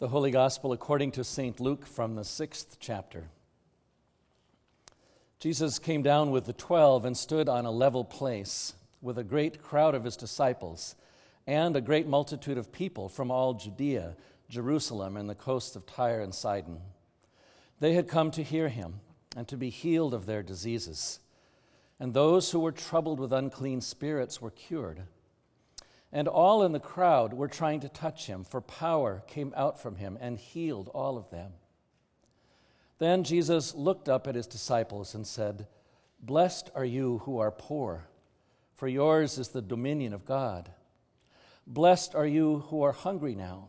The Holy Gospel according to St. Luke from the sixth chapter. Jesus came down with the twelve and stood on a level place with a great crowd of his disciples and a great multitude of people from all Judea, Jerusalem, and the coasts of Tyre and Sidon. They had come to hear him and to be healed of their diseases. And those who were troubled with unclean spirits were cured. And all in the crowd were trying to touch him, for power came out from him and healed all of them. Then Jesus looked up at his disciples and said, Blessed are you who are poor, for yours is the dominion of God. Blessed are you who are hungry now,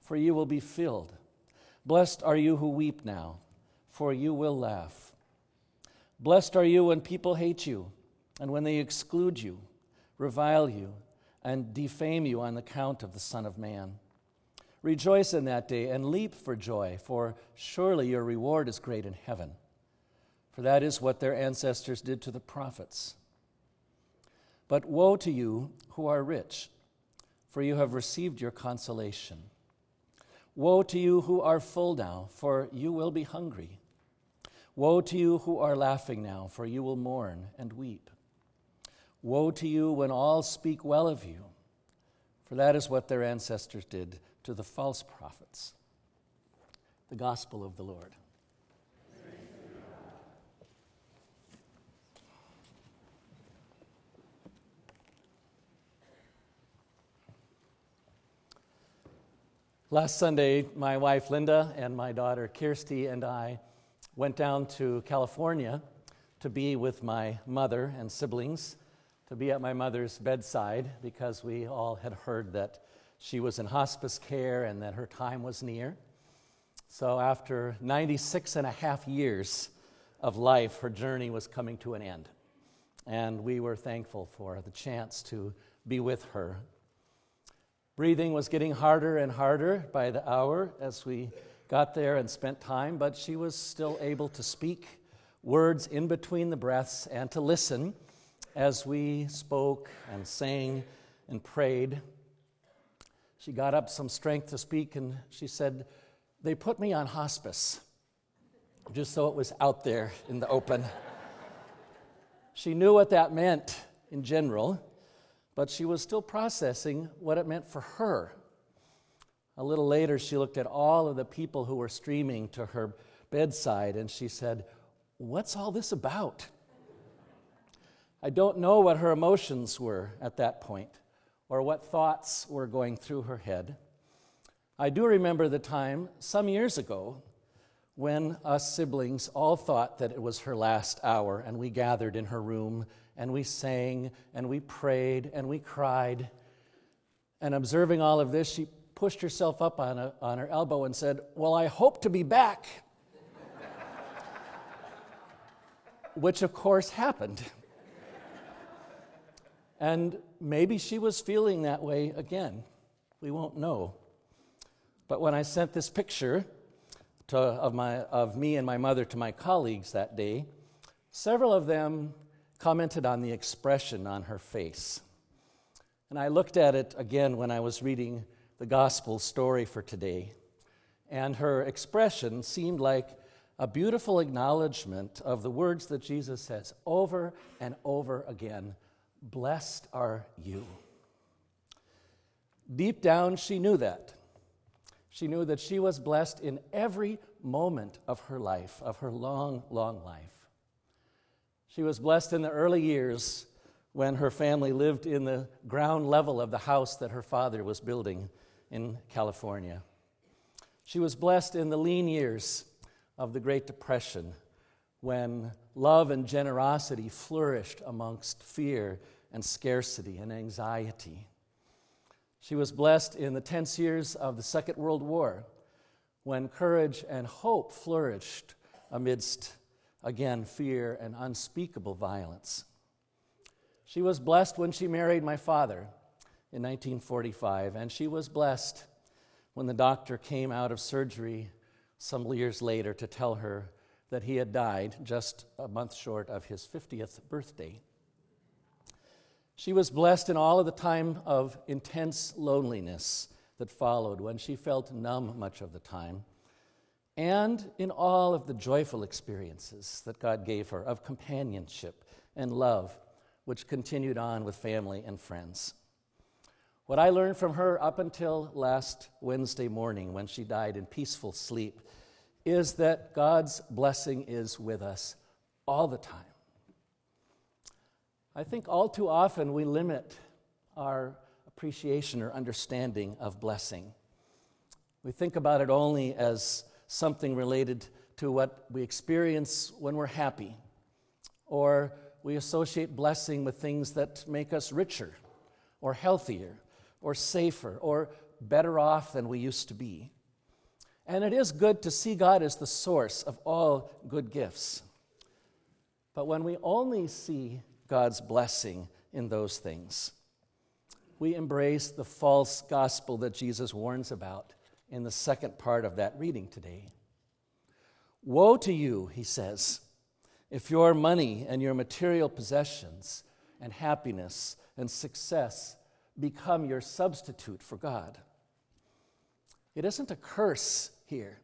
for you will be filled. Blessed are you who weep now, for you will laugh. Blessed are you when people hate you, and when they exclude you, revile you, and defame you on the count of the Son of Man. Rejoice in that day and leap for joy, for surely your reward is great in heaven. For that is what their ancestors did to the prophets. But woe to you who are rich, for you have received your consolation. Woe to you who are full now, for you will be hungry. Woe to you who are laughing now, for you will mourn and weep. Woe to you when all speak well of you, for that is what their ancestors did to the false prophets. The Gospel of the Lord. Last Sunday, my wife Linda and my daughter Kirsty and I went down to California to be with my mother and siblings to be at my mother's bedside because we all had heard that she was in hospice care and that her time was near. So, after 96 and a half years of life, her journey was coming to an end. And we were thankful for the chance to be with her. Breathing was getting harder and harder by the hour as we got there and spent time, but she was still able to speak words in between the breaths and to listen as we spoke and sang and prayed, she got up some strength to speak and she said, They put me on hospice, just so it was out there in the open. she knew what that meant in general, but she was still processing what it meant for her. A little later, she looked at all of the people who were streaming to her bedside and she said, What's all this about? I don't know what her emotions were at that point or what thoughts were going through her head. I do remember the time some years ago when us siblings all thought that it was her last hour and we gathered in her room and we sang and we prayed and we cried. And observing all of this, she pushed herself up on, a, on her elbow and said, Well, I hope to be back. Which, of course, happened. And maybe she was feeling that way again. We won't know. But when I sent this picture to, of, my, of me and my mother to my colleagues that day, several of them commented on the expression on her face. And I looked at it again when I was reading the gospel story for today. And her expression seemed like a beautiful acknowledgement of the words that Jesus says over and over again Blessed are you. Deep down, she knew that. She knew that she was blessed in every moment of her life, of her long, long life. She was blessed in the early years when her family lived in the ground level of the house that her father was building in California. She was blessed in the lean years of the Great Depression when love and generosity flourished amongst fear and scarcity and anxiety. She was blessed in the tense years of the Second World War when courage and hope flourished amidst, again, fear and unspeakable violence. She was blessed when she married my father in 1945, and she was blessed when the doctor came out of surgery some years later to tell her that he had died just a month short of his 50th birthday. She was blessed in all of the time of intense loneliness that followed when she felt numb much of the time, and in all of the joyful experiences that God gave her of companionship and love, which continued on with family and friends. What I learned from her up until last Wednesday morning when she died in peaceful sleep is that God's blessing is with us all the time. I think all too often we limit our appreciation or understanding of blessing. We think about it only as something related to what we experience when we're happy, or we associate blessing with things that make us richer, or healthier, or safer, or better off than we used to be. And it is good to see God as the source of all good gifts. But when we only see God's blessing in those things, we embrace the false gospel that Jesus warns about in the second part of that reading today. Woe to you, he says, if your money and your material possessions and happiness and success become your substitute for God. It isn't a curse here,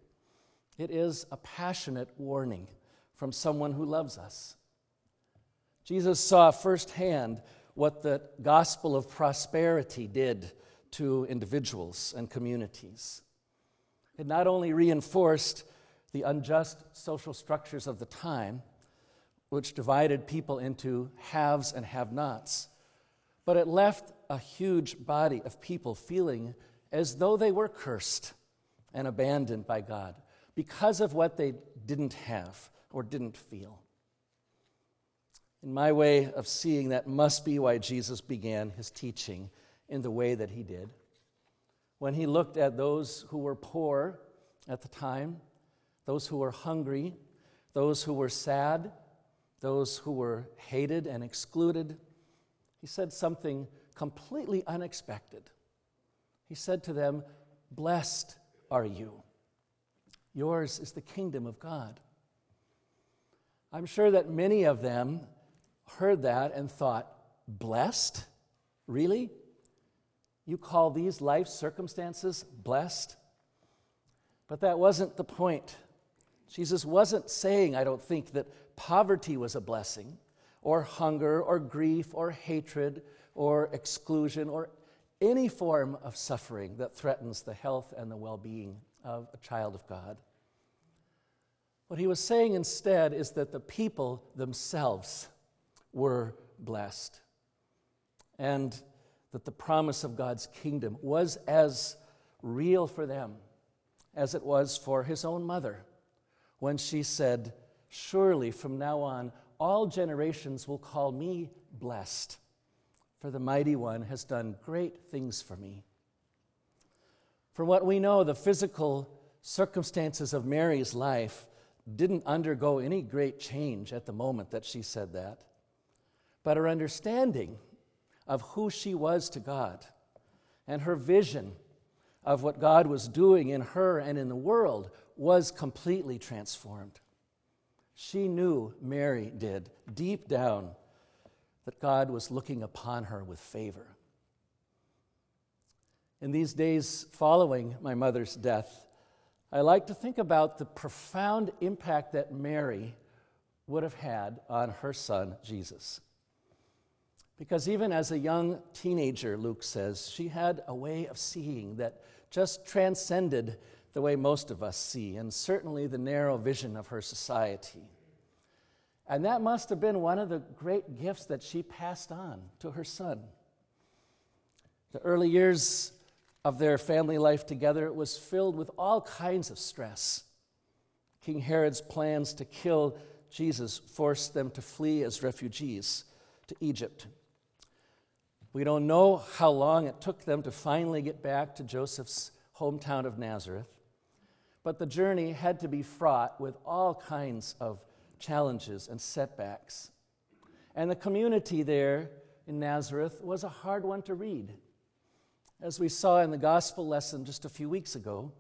it is a passionate warning from someone who loves us. Jesus saw firsthand what the gospel of prosperity did to individuals and communities. It not only reinforced the unjust social structures of the time, which divided people into haves and have nots, but it left a huge body of people feeling as though they were cursed and abandoned by God because of what they didn't have or didn't feel. In my way of seeing, that must be why Jesus began his teaching in the way that he did. When he looked at those who were poor at the time, those who were hungry, those who were sad, those who were hated and excluded, he said something completely unexpected. He said to them, Blessed are you. Yours is the kingdom of God. I'm sure that many of them heard that and thought, blessed? Really? You call these life circumstances blessed? But that wasn't the point. Jesus wasn't saying, I don't think, that poverty was a blessing, or hunger, or grief, or hatred, or exclusion, or any form of suffering that threatens the health and the well being of a child of God. What he was saying instead is that the people themselves were blessed. And that the promise of God's kingdom was as real for them as it was for his own mother when she said, Surely from now on, all generations will call me blessed, for the mighty one has done great things for me. From what we know, the physical circumstances of Mary's life didn't undergo any great change at the moment that she said that but her understanding of who she was to God and her vision of what God was doing in her and in the world was completely transformed. She knew, Mary did, deep down, that God was looking upon her with favor. In these days following my mother's death, I like to think about the profound impact that Mary would have had on her son, Jesus. Because even as a young teenager, Luke says, she had a way of seeing that just transcended the way most of us see, and certainly the narrow vision of her society. And that must have been one of the great gifts that she passed on to her son. The early years of their family life together was filled with all kinds of stress. King Herod's plans to kill Jesus forced them to flee as refugees to Egypt. We don't know how long it took them to finally get back to Joseph's hometown of Nazareth, but the journey had to be fraught with all kinds of challenges and setbacks. And the community there in Nazareth was a hard one to read. As we saw in the gospel lesson just a few weeks ago,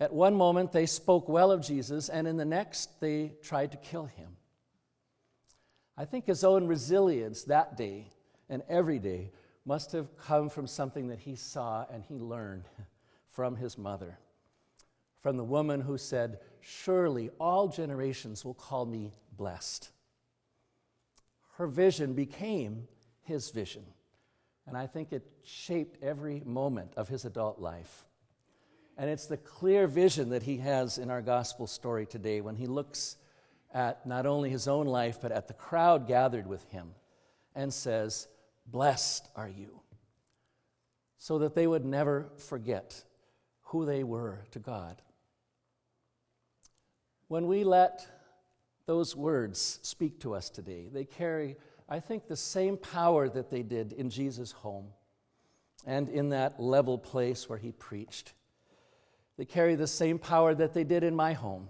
at one moment they spoke well of Jesus, and in the next they tried to kill him. I think his own resilience that day and every day must have come from something that he saw and he learned from his mother, from the woman who said, Surely all generations will call me blessed. Her vision became his vision, and I think it shaped every moment of his adult life. And it's the clear vision that he has in our gospel story today when he looks at not only his own life, but at the crowd gathered with him and says, Blessed are you. So that they would never forget who they were to God. When we let those words speak to us today, they carry, I think, the same power that they did in Jesus' home and in that level place where he preached. They carry the same power that they did in my home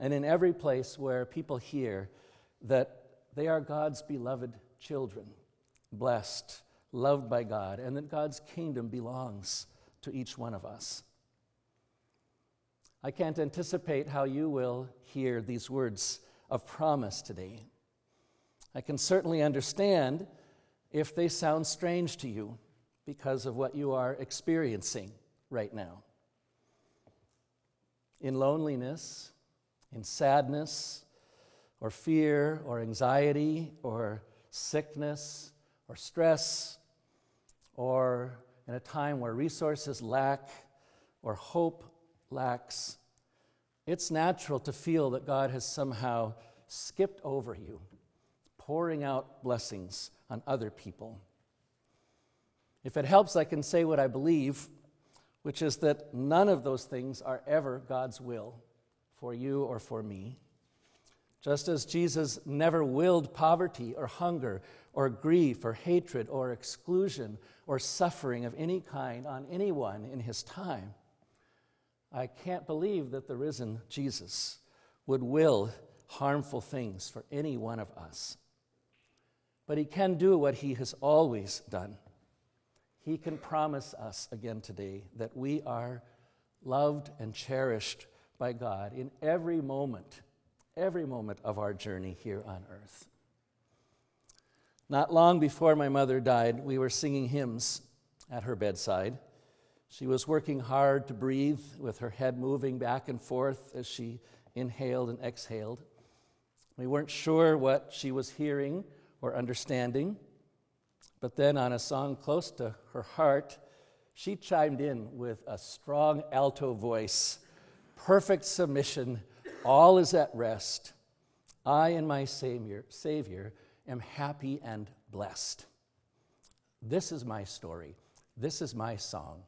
and in every place where people hear that they are God's beloved children, blessed, loved by God, and that God's kingdom belongs to each one of us. I can't anticipate how you will hear these words of promise today. I can certainly understand if they sound strange to you because of what you are experiencing right now. In loneliness, in sadness, or fear, or anxiety, or sickness, or stress, or in a time where resources lack or hope lacks, it's natural to feel that God has somehow skipped over you, pouring out blessings on other people. If it helps, I can say what I believe, which is that none of those things are ever God's will for you or for me. Just as Jesus never willed poverty or hunger or grief or hatred or exclusion or suffering of any kind on anyone in his time, I can't believe that the risen Jesus would will harmful things for any one of us. But he can do what he has always done. He can promise us again today that we are loved and cherished by God in every moment, every moment of our journey here on earth. Not long before my mother died, we were singing hymns at her bedside. She was working hard to breathe with her head moving back and forth as she inhaled and exhaled. We weren't sure what she was hearing or understanding, but then on a song close to her heart, she chimed in with a strong alto voice perfect submission, all is at rest. I and my Savior, Savior am happy and blessed. This is my story. This is my song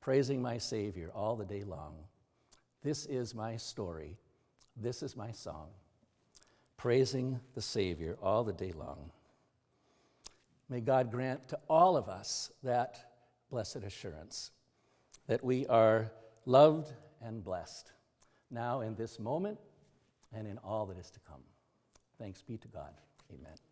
praising my Savior all the day long. This is my story. This is my song, praising the Savior all the day long. May God grant to all of us that blessed assurance that we are loved and blessed now in this moment and in all that is to come. Thanks be to God. Amen.